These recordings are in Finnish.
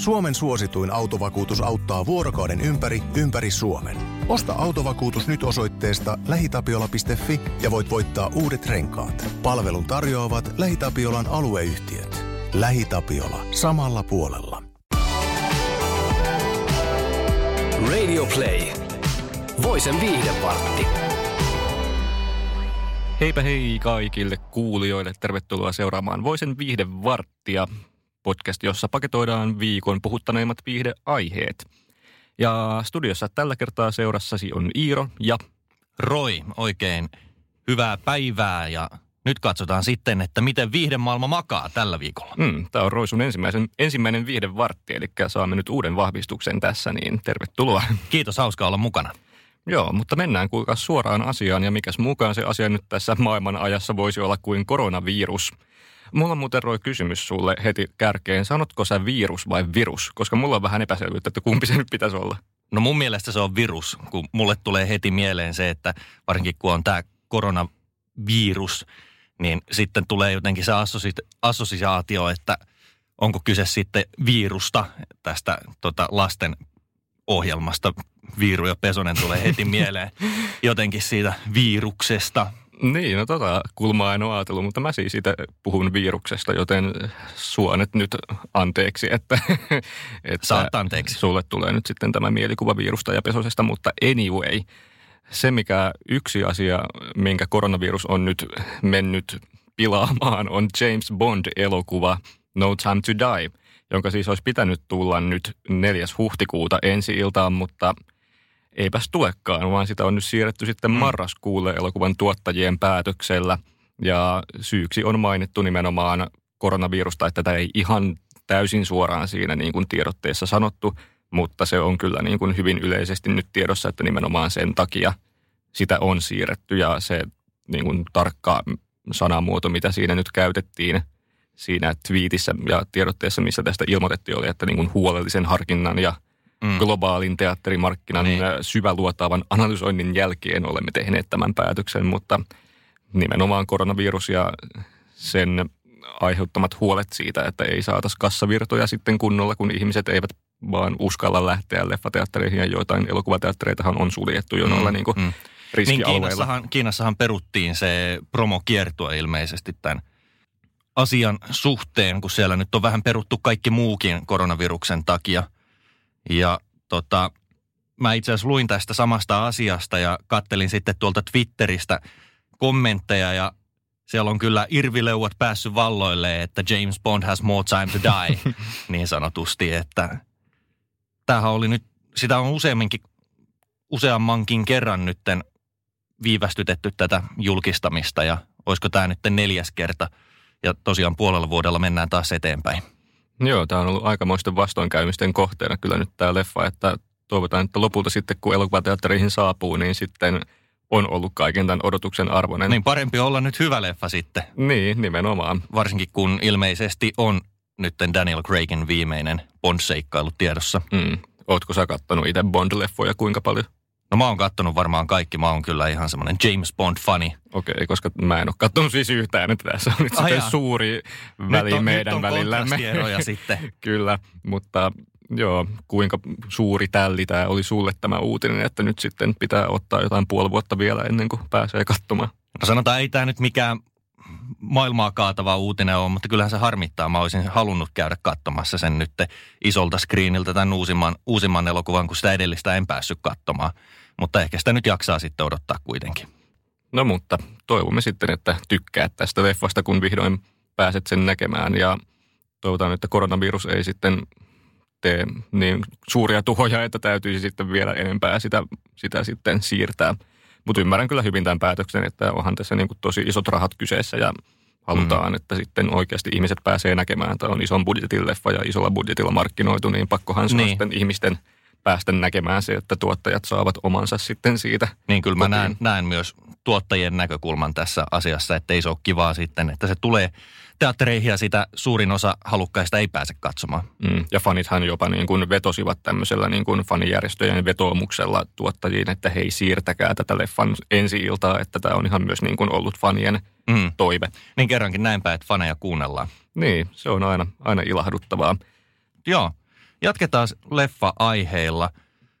Suomen suosituin autovakuutus auttaa vuorokauden ympäri, ympäri Suomen. Osta autovakuutus nyt osoitteesta lähitapiola.fi ja voit voittaa uudet renkaat. Palvelun tarjoavat LähiTapiolan alueyhtiöt. LähiTapiola. Samalla puolella. Radio Play. Voisen viihdevartti. Heipä hei kaikille kuulijoille. Tervetuloa seuraamaan Voisen viihdevarttia. Podcast, jossa paketoidaan viikon puhuttaneimmat viihdeaiheet. Ja studiossa tällä kertaa seurassasi on Iiro ja Roi, oikein hyvää päivää ja nyt katsotaan sitten, että miten viihdemaailma makaa tällä viikolla. Mm, tämä on Roisun ensimmäisen, ensimmäinen viihdevartti, eli saamme nyt uuden vahvistuksen tässä, niin tervetuloa. Kiitos, hauska olla mukana. Joo, mutta mennään kuinka suoraan asiaan ja mikäs mukaan se asia nyt tässä maailman ajassa voisi olla kuin koronavirus. Mulla on muuten Roi kysymys sulle heti kärkeen. Sanotko sä virus vai virus? Koska mulla on vähän epäselvyyttä, että kumpi se nyt pitäisi olla. No mun mielestä se on virus, kun mulle tulee heti mieleen se, että varsinkin kun on tämä koronavirus, niin sitten tulee jotenkin se assosi- assosiaatio, että onko kyse sitten virusta tästä tota, lasten ohjelmasta. Viiru ja Pesonen tulee heti mieleen jotenkin siitä viruksesta. Niin, no tota kulmaa en ole ajatellut, mutta mä siis itse puhun viruksesta, joten suonet nyt anteeksi, että, että Saat anteeksi. sulle tulee nyt sitten tämä mielikuva virusta ja pesosesta, mutta anyway, se mikä yksi asia, minkä koronavirus on nyt mennyt pilaamaan, on James Bond-elokuva No Time to Die, jonka siis olisi pitänyt tulla nyt 4. huhtikuuta ensi iltaan, mutta eipäs tulekaan, vaan sitä on nyt siirretty sitten marraskuulle elokuvan tuottajien päätöksellä. Ja syyksi on mainittu nimenomaan koronavirusta, että tätä ei ihan täysin suoraan siinä niin kuin tiedotteessa sanottu, mutta se on kyllä niin kuin hyvin yleisesti nyt tiedossa, että nimenomaan sen takia sitä on siirretty ja se niin kuin tarkka sanamuoto, mitä siinä nyt käytettiin siinä twiitissä ja tiedotteessa, missä tästä ilmoitettiin, oli, että niin kuin huolellisen harkinnan ja mm. globaalin teatterimarkkinan Niin. niin. syväluotaavan analysoinnin jälkeen olemme tehneet tämän päätöksen, mutta nimenomaan koronavirus ja sen aiheuttamat huolet siitä, että ei saataisi kassavirtoja sitten kunnolla, kun ihmiset eivät vaan uskalla lähteä leffateattereihin ja joitain elokuvateattereitahan on suljettu jo noilla mm, niin mm. Niin riskialueilla. Kiinassahan, Kiinassahan peruttiin se promokiertue ilmeisesti tämän asian suhteen, kun siellä nyt on vähän peruttu kaikki muukin koronaviruksen takia. Ja tota, mä itse asiassa luin tästä samasta asiasta ja kattelin sitten tuolta Twitteristä kommentteja ja siellä on kyllä irvileuvat päässyt valloille, että James Bond has more time to die, niin sanotusti, että tämähän oli nyt, sitä on useamminkin, useammankin kerran nytten viivästytetty tätä julkistamista ja olisiko tämä nyt neljäs kerta. Ja tosiaan puolella vuodella mennään taas eteenpäin. Joo, tämä on ollut aikamoisten vastoinkäymisten kohteena kyllä nyt tämä leffa, että toivotaan, että lopulta sitten kun elokuvateattereihin saapuu, niin sitten on ollut kaiken tämän odotuksen arvoinen. Niin parempi olla nyt hyvä leffa sitten, Niin, nimenomaan. varsinkin kun ilmeisesti on nyt Daniel Craigin viimeinen Bond-seikkailu tiedossa. Mm. Ootko sä kattonut itse Bond-leffoja kuinka paljon? No mä oon kattonut varmaan kaikki, mä oon kyllä ihan semmoinen James Bond-fani. Okei, koska mä en ole kattonut siis yhtään, että tässä on nyt Ai sitten suuri väli nyt on, meidän nyt on välillämme. sitten. Kyllä, mutta joo, kuinka suuri tälli tämä oli sulle tämä uutinen, että nyt sitten pitää ottaa jotain puoli vuotta vielä ennen kuin pääsee katsomaan. No sanotaan, ei tämä nyt mikään maailmaa kaatava uutinen ole, mutta kyllähän se harmittaa. Mä olisin halunnut käydä katsomassa sen nyt isolta screeniltä tämän uusimman, uusimman elokuvan, kun sitä edellistä en päässyt katsomaan. Mutta ehkä sitä nyt jaksaa sitten odottaa kuitenkin. No mutta toivomme sitten, että tykkäät tästä leffasta, kun vihdoin pääset sen näkemään ja toivotaan, että koronavirus ei sitten tee niin suuria tuhoja, että täytyisi sitten vielä enempää sitä, sitä sitten siirtää. Mutta ymmärrän kyllä hyvin tämän päätöksen, että onhan tässä niin kuin tosi isot rahat kyseessä ja halutaan, mm. että sitten oikeasti ihmiset pääsee näkemään. Tämä on ison budjetin leffa ja isolla budjetilla markkinoitu, niin pakkohan se Niin. sitten ihmisten päästä näkemään se, että tuottajat saavat omansa sitten siitä. Niin kyllä mä kotiin. näen, näen myös tuottajien näkökulman tässä asiassa, että ei se ole kivaa sitten, että se tulee teattereihin ja sitä suurin osa halukkaista ei pääse katsomaan. Mm. Ja fanithan jopa niin kuin vetosivat tämmöisellä niin kuin fanijärjestöjen vetoomuksella tuottajiin, että hei siirtäkää tätä leffan ensi-iltaa, että tämä on ihan myös niin kuin ollut fanien Mm. toive. Niin kerrankin näinpä, että faneja kuunnellaan. Niin, se on aina, aina ilahduttavaa. Joo. Jatketaan leffa-aiheilla.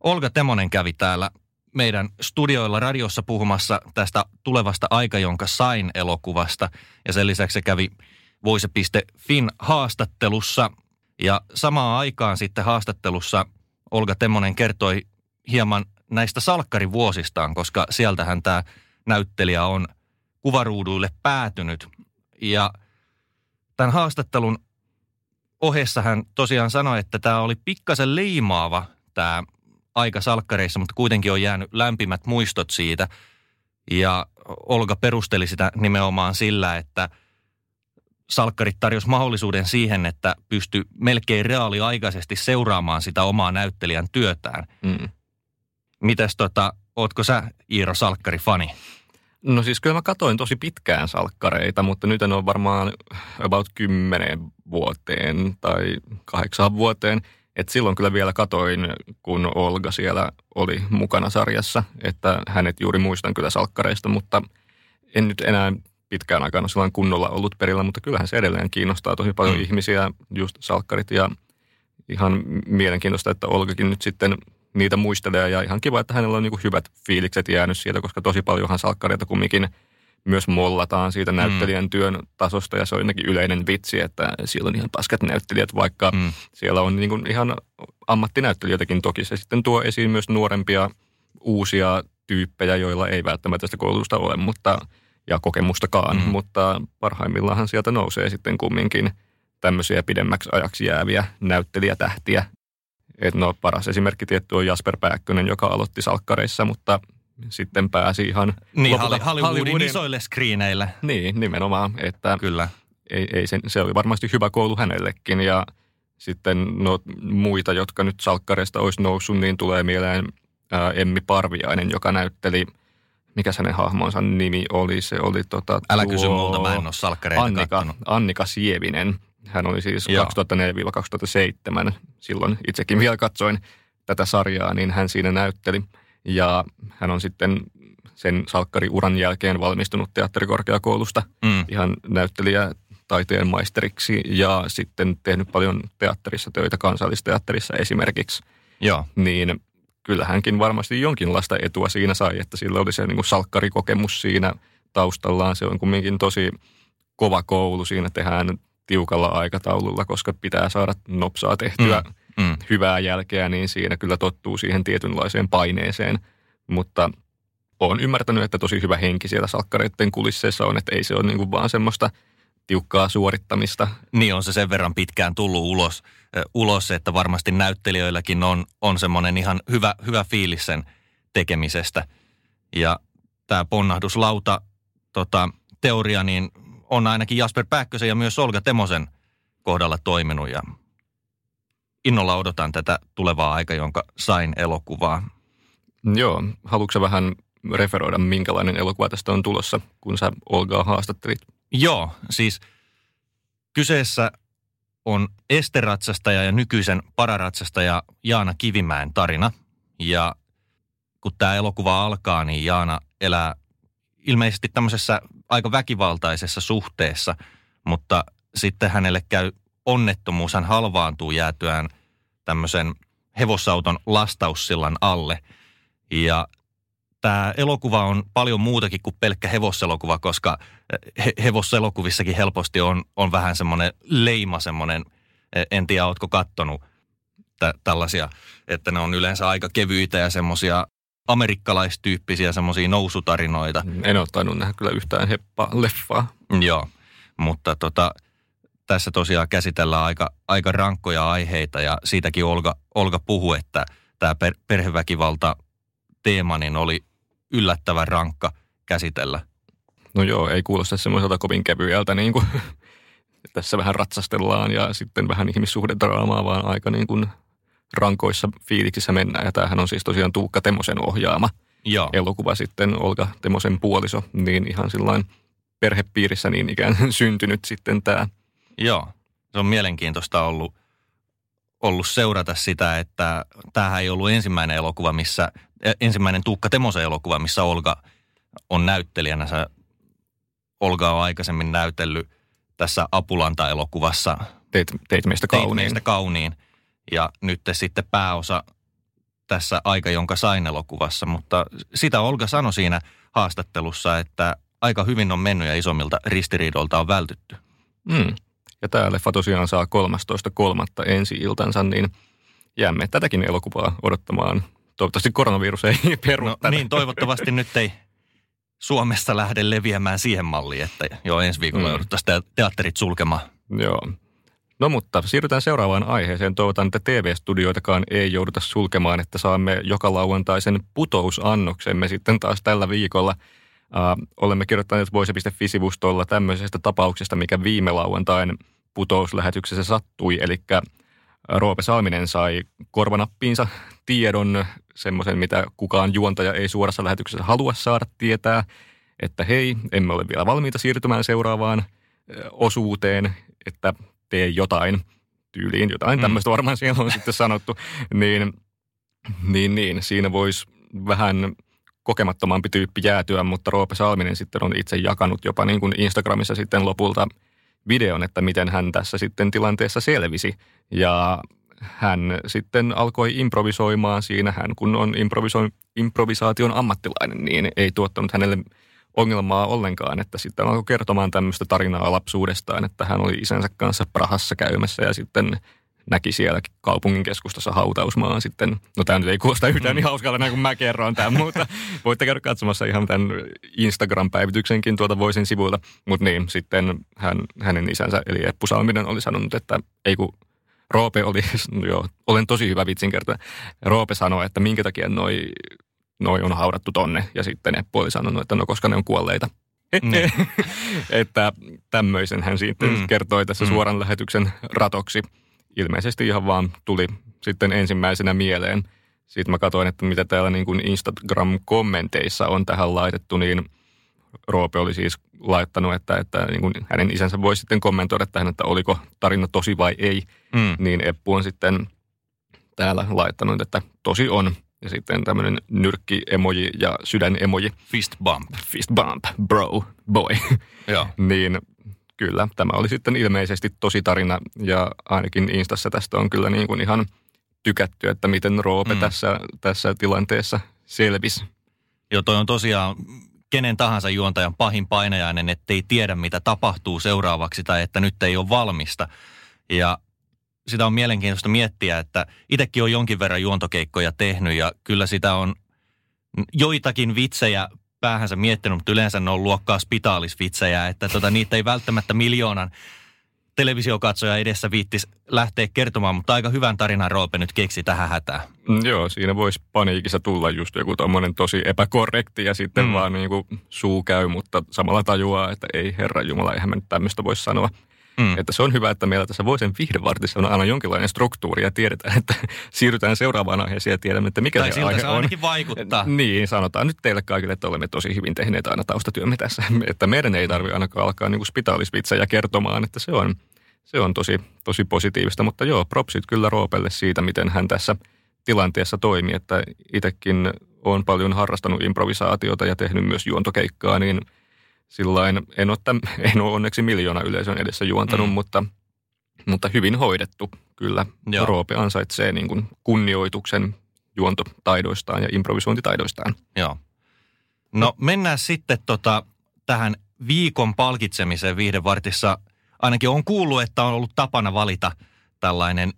Olga Temonen kävi täällä meidän studioilla radiossa puhumassa tästä tulevasta Aika, jonka sain elokuvasta. Ja sen lisäksi se kävi Voise.fin haastattelussa. Ja samaan aikaan sitten haastattelussa Olga Temmonen kertoi hieman näistä salkkarivuosistaan, koska sieltähän tämä näyttelijä on kuvaruuduille päätynyt. Ja tämän haastattelun ohessa hän tosiaan sanoi, että tämä oli pikkasen liimaava tämä aika salkkareissa, mutta kuitenkin on jäänyt lämpimät muistot siitä. Ja Olga perusteli sitä nimenomaan sillä, että salkkarit tarjosi mahdollisuuden siihen, että pystyi melkein reaaliaikaisesti seuraamaan sitä omaa näyttelijän työtään. Mm. Mites tota, ootko sä Iiro Salkkari-fani? No siis kyllä mä katoin tosi pitkään salkkareita, mutta nyt en ole varmaan about kymmenen vuoteen tai kahdeksan vuoteen. Et silloin kyllä vielä katoin, kun Olga siellä oli mukana sarjassa, että hänet juuri muistan kyllä salkkareista, mutta en nyt enää pitkään aikaan ole kunnolla ollut perillä, mutta kyllähän se edelleen kiinnostaa tosi paljon mm. ihmisiä, just salkkarit ja ihan mielenkiintoista, että Olgakin nyt sitten niitä muistelee ja ihan kiva, että hänellä on niin hyvät fiilikset jäänyt siitä, koska tosi paljonhan salkkareita kumminkin myös mollataan siitä mm. näyttelijän työn tasosta ja se on jotenkin yleinen vitsi, että siellä on ihan paskat näyttelijät, vaikka mm. siellä on niin kuin ihan ammattinäyttelijöitäkin toki. Se sitten tuo esiin myös nuorempia uusia tyyppejä, joilla ei välttämättä sitä koulutusta ole mutta, ja kokemustakaan, mm. mutta parhaimmillaan sieltä nousee sitten kumminkin tämmöisiä pidemmäksi ajaksi jääviä näyttelijätähtiä, et no paras esimerkki tietty on Jasper Pääkkönen, joka aloitti salkkareissa, mutta sitten pääsi ihan... Niin, Hollywoodin, Hollywoodin isoille screeneille. Niin, nimenomaan. Että Kyllä. Ei, ei sen, se oli varmasti hyvä koulu hänellekin ja sitten no, muita, jotka nyt salkkareista olisi noussut, niin tulee mieleen ää, Emmi Parviainen, joka näytteli mikä hänen hahmonsa nimi oli, se oli tota, Älä kysy multa, mä en ole salkkareita Annika, Annika Sievinen, hän oli siis 2004-2007, silloin itsekin vielä katsoin tätä sarjaa, niin hän siinä näytteli. Ja hän on sitten sen salkkariuran jälkeen valmistunut teatterikorkeakoulusta mm. ihan näyttelijä taiteen maisteriksi ja sitten tehnyt paljon teatterissa töitä, kansallisteatterissa esimerkiksi. Joo. Niin kyllä hänkin varmasti jonkinlaista etua siinä sai, että sillä oli se niin kuin salkkarikokemus siinä taustallaan. Se on kumminkin tosi kova koulu. Siinä tehdään tiukalla aikataululla, koska pitää saada nopsaa tehtyä mm. Mm. hyvää jälkeä, niin siinä kyllä tottuu siihen tietynlaiseen paineeseen. Mutta olen ymmärtänyt, että tosi hyvä henki siellä salkkareiden kulisseissa on, että ei se ole niin kuin vaan semmoista tiukkaa suorittamista. Niin on se sen verran pitkään tullut ulos, äh, ulos että varmasti näyttelijöilläkin on, on semmoinen ihan hyvä, hyvä fiilis sen tekemisestä. Ja tämä ponnahduslauta tota, teoria, niin on ainakin Jasper Pääkkösen ja myös Olga Temosen kohdalla toiminut ja innolla odotan tätä tulevaa aika, jonka sain elokuvaa. Joo, haluatko vähän referoida, minkälainen elokuva tästä on tulossa, kun sä Olgaa haastattelit? Joo, siis kyseessä on esteratsastaja ja nykyisen pararatsastaja Jaana Kivimäen tarina. Ja kun tämä elokuva alkaa, niin Jaana elää ilmeisesti tämmöisessä aika väkivaltaisessa suhteessa, mutta sitten hänelle käy onnettomuus, hän halvaantuu jäätyään tämmöisen hevosauton lastaussillan alle. Ja tämä elokuva on paljon muutakin kuin pelkkä hevoselokuva, koska he- hevoselokuvissakin helposti on, on vähän semmoinen leima, semmoinen, en tiedä, ootko kattonut tä- tällaisia, että ne on yleensä aika kevyitä ja semmoisia amerikkalaistyyppisiä semmoisia nousutarinoita. En ole tainnut nähdä kyllä yhtään heppaa leffaa. Joo, mutta tota, tässä tosiaan käsitellään aika, aika rankkoja aiheita ja siitäkin Olga, Olga puhui, että tämä per, perheväkivalta teema niin oli yllättävän rankka käsitellä. No joo, ei kuulosta semmoiselta kovin kevyeltä, niin kuin tässä vähän ratsastellaan ja sitten vähän ihmissuhdedraamaa, vaan aika niin kuin rankoissa fiiliksissä mennään. Ja tämähän on siis tosiaan Tuukka Temosen ohjaama Joo. elokuva sitten, Olga Temosen puoliso, niin ihan sillain perhepiirissä niin ikään syntynyt sitten tämä. Joo, se on mielenkiintoista ollut, ollut seurata sitä, että tämähän ei ollut ensimmäinen elokuva, missä, e, ensimmäinen Tuukka Temosen elokuva, missä Olga on näyttelijänä. Sä, Olga on aikaisemmin näytellyt tässä Apulanta-elokuvassa. Teit, teit meistä kauniin. Teit meistä kauniin ja nyt sitten pääosa tässä Aika, jonka sain elokuvassa. Mutta sitä Olga sanoi siinä haastattelussa, että aika hyvin on mennyt ja isommilta ristiriidolta on vältytty. Mm. Ja tämä leffa tosiaan saa 13.3. ensi iltansa, niin jäämme tätäkin elokuvaa odottamaan. Toivottavasti koronavirus ei peru no, Niin, toivottavasti nyt ei Suomessa lähde leviämään siihen malliin, että jo ensi viikolla mm. jouduttaisiin teatterit sulkemaan. Joo. No mutta siirrytään seuraavaan aiheeseen. Toivotan, että TV-studioitakaan ei jouduta sulkemaan, että saamme joka lauantaisen putousannoksemme sitten taas tällä viikolla. Uh, olemme kirjoittaneet voise.fi-sivustolla tämmöisestä tapauksesta, mikä viime lauantain putouslähetyksessä sattui. Eli Roope Saaminen sai korvanappiinsa tiedon, semmoisen mitä kukaan juontaja ei suorassa lähetyksessä halua saada tietää, että hei, emme ole vielä valmiita siirtymään seuraavaan osuuteen, että tee jotain tyyliin, jotain mm. tämmöistä varmaan siellä on sitten sanottu, niin, niin, niin siinä voisi vähän kokemattomampi tyyppi jäätyä, mutta Roope Salminen sitten on itse jakanut jopa niin kuin Instagramissa sitten lopulta videon, että miten hän tässä sitten tilanteessa selvisi. Ja hän sitten alkoi improvisoimaan siinä. Hän kun on improviso- improvisaation ammattilainen, niin ei tuottanut hänelle ongelmaa ollenkaan, että sitten alkoi kertomaan tämmöistä tarinaa lapsuudestaan, että hän oli isänsä kanssa Prahassa käymässä ja sitten näki siellä kaupungin keskustassa hautausmaan sitten. No tämä nyt ei kuulosta yhtään niin hauskalta näin kuin mä kerron tämän, mutta voitte käydä katsomassa ihan tämän Instagram-päivityksenkin tuolta Voisin sivuilta. Mutta niin, sitten hän, hänen isänsä eli Eppu Salminen oli sanonut, että ei kun Roope oli, no joo, olen tosi hyvä vitsinkertoja. Roope sanoi, että minkä takia noi, noi on haudattu tonne. Ja sitten Eppu oli sanonut, että no koska ne on kuolleita. Niin. että tämmöisen hän sitten mm. kertoi tässä mm. suoran lähetyksen ratoksi. Ilmeisesti ihan vaan tuli sitten ensimmäisenä mieleen. Sitten mä katsoin, että mitä täällä niin kuin Instagram-kommenteissa on tähän laitettu, niin Roope oli siis laittanut, että, että niin kuin hänen isänsä voi sitten kommentoida tähän, että oliko tarina tosi vai ei. Mm. Niin Eppu on sitten täällä laittanut, että tosi on. Ja sitten tämmöinen nyrkki-emoji ja sydän-emoji. Fist bump. Fist bump, bro, boy. Joo. niin kyllä, tämä oli sitten ilmeisesti tosi tarina ja ainakin Instassa tästä on kyllä niin kuin ihan tykätty, että miten Roope mm. tässä, tässä tilanteessa selvisi. Joo, toi on tosiaan kenen tahansa juontajan pahin painajainen, ettei tiedä mitä tapahtuu seuraavaksi tai että nyt ei ole valmista. Ja sitä on mielenkiintoista miettiä, että itsekin on jonkin verran juontokeikkoja tehnyt ja kyllä sitä on joitakin vitsejä päähänsä miettinyt, mutta yleensä ne on luokkaa spitaalisvitsejä, että tota, niitä ei välttämättä miljoonan televisiokatsoja edessä viittis lähteä kertomaan, mutta aika hyvän tarinan Roope nyt keksi tähän hätään. Mm, joo, siinä voisi paniikissa tulla just joku tommonen tosi epäkorrekti ja sitten mm. vaan niin kuin suu käy, mutta samalla tajuaa, että ei herra Jumala, eihän mä nyt tämmöistä voisi sanoa. Mm. Että se on hyvä, että meillä tässä Voisen viihdevartissa on aina jonkinlainen struktuuri ja tiedetään, että siirrytään seuraavaan aiheeseen ja tiedämme, että mikä tai se aihe se on. vaikuttaa. Niin, sanotaan nyt teille kaikille, että olemme tosi hyvin tehneet aina taustatyömme tässä. Että meidän ei tarvitse ainakaan alkaa niin spitaalisvitsejä kertomaan, että se on, se on tosi, tosi positiivista. Mutta joo, propsit kyllä Roopelle siitä, miten hän tässä tilanteessa toimii. Että itsekin on paljon harrastanut improvisaatiota ja tehnyt myös juontokeikkaa, niin – sillain, en ole, täm, en ole onneksi miljoona yleisön edessä juontanut, mm. mutta, mutta hyvin hoidettu kyllä. Joo. Roope ansaitsee niin kuin kunnioituksen juontotaidoistaan ja improvisointitaidoistaan. Joo. No mennään sitten tota, tähän viikon palkitsemiseen viihdevartissa. Ainakin on kuullut, että on ollut tapana valita tällainen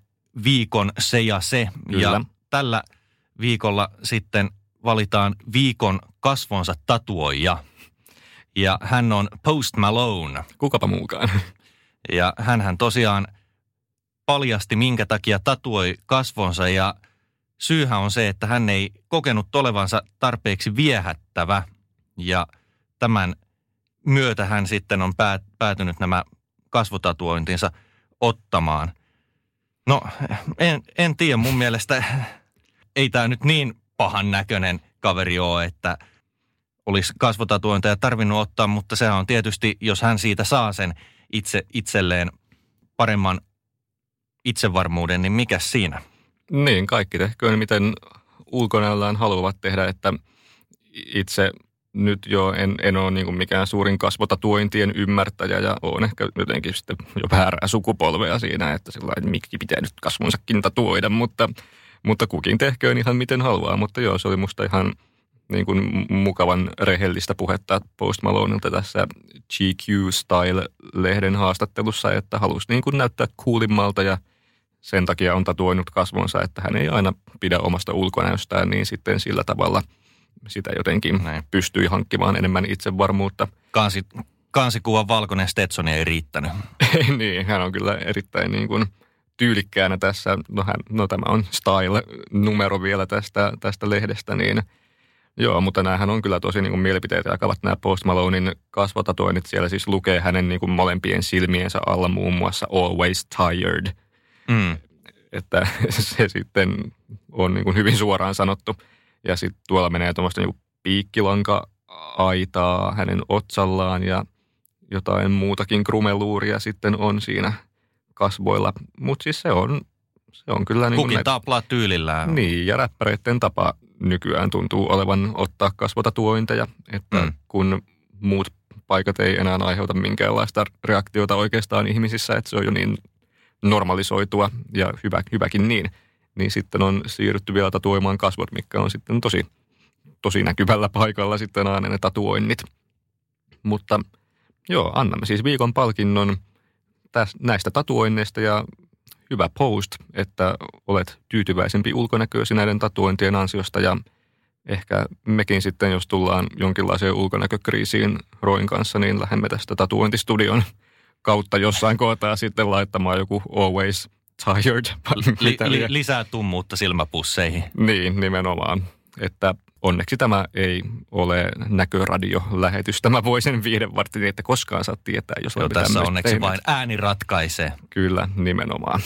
viikon se ja se. Kyllä. Ja tällä viikolla sitten valitaan viikon kasvonsa tatuoija ja hän on Post Malone. Kukapa muukaan. Ja hän tosiaan paljasti, minkä takia tatuoi kasvonsa ja syyhän on se, että hän ei kokenut olevansa tarpeeksi viehättävä ja tämän myötä hän sitten on päätynyt nämä kasvotatuointinsa ottamaan. No, en, en tiedä, mun mielestä ei tämä nyt niin pahan näköinen kaveri ole, että – olisi kasvotatuointeja tarvinnut ottaa, mutta se on tietysti, jos hän siitä saa sen itse itselleen paremman itsevarmuuden, niin mikä siinä? Niin, kaikki tehköön miten ulkonäöllään haluavat tehdä, että itse nyt jo en, en ole niin mikään suurin kasvotatuointien ymmärtäjä ja olen ehkä jotenkin sitten jo väärää sukupolvea siinä, että sillä että miksi pitää nyt kasvonsakin tatuoida, mutta, mutta kukin tehköön ihan miten haluaa. Mutta joo, se oli musta ihan niin kuin mukavan rehellistä puhetta Post Malonelta tässä GQ Style-lehden haastattelussa, että halusi niin kuin näyttää kuulimmalta ja sen takia on tatuoinut kasvonsa, että hän ei aina pidä omasta ulkonäöstään, niin sitten sillä tavalla sitä jotenkin Näin. pystyi hankkimaan enemmän itsevarmuutta. Kansi, kansikuvan valkoinen Stetsoni ei riittänyt. niin, hän on kyllä erittäin niin kuin tyylikkäänä tässä. No, hän, no tämä on style-numero vielä tästä, tästä lehdestä, niin – Joo, mutta näähän on kyllä tosi niin kuin mielipiteitä jakavat nämä Post Malonein kasvotatoinnit. Siellä siis lukee hänen niin kuin molempien silmiensä alla muun muassa always tired. Mm. Että se sitten on niin kuin hyvin suoraan sanottu. Ja sitten tuolla menee tuommoista niin piikkilanka-aitaa hänen otsallaan ja jotain muutakin krumeluuria sitten on siinä kasvoilla. Mutta siis se on, se on kyllä... Niin Kukin taplaa tyylillään. Niin, ja räppäreiden tapa nykyään tuntuu olevan ottaa kasvotatuointeja, että mm. kun muut paikat ei enää aiheuta minkäänlaista reaktiota oikeastaan ihmisissä, että se on jo niin normalisoitua ja hyvä, hyväkin niin, niin sitten on siirrytty vielä tatuoimaan kasvot, mikä on sitten tosi, tosi näkyvällä paikalla sitten aina ne tatuoinnit. Mutta joo, annamme siis viikon palkinnon täs, näistä tatuoinneista ja hyvä post, että olet tyytyväisempi ulkonäköisi näiden tatuointien ansiosta ja ehkä mekin sitten, jos tullaan jonkinlaiseen ulkonäkökriisiin Roin kanssa, niin lähdemme tästä tatuointistudion kautta jossain kohtaa sitten laittamaan joku always tired. Li, li, lisää tummuutta silmäpusseihin. Niin, nimenomaan. Että onneksi tämä ei ole näköradio-lähetys. Tämä voi sen viiden vartin, että koskaan saa tietää, jos Joo, tässä onneksi tehnyt. vain ääni ratkaisee. Kyllä, nimenomaan.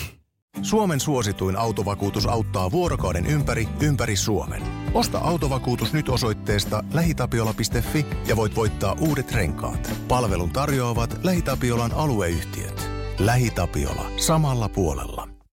Suomen suosituin autovakuutus auttaa vuorokauden ympäri, ympäri Suomen. Osta autovakuutus nyt osoitteesta lähitapiola.fi ja voit voittaa uudet renkaat. Palvelun tarjoavat LähiTapiolan alueyhtiöt. LähiTapiola. Samalla puolella.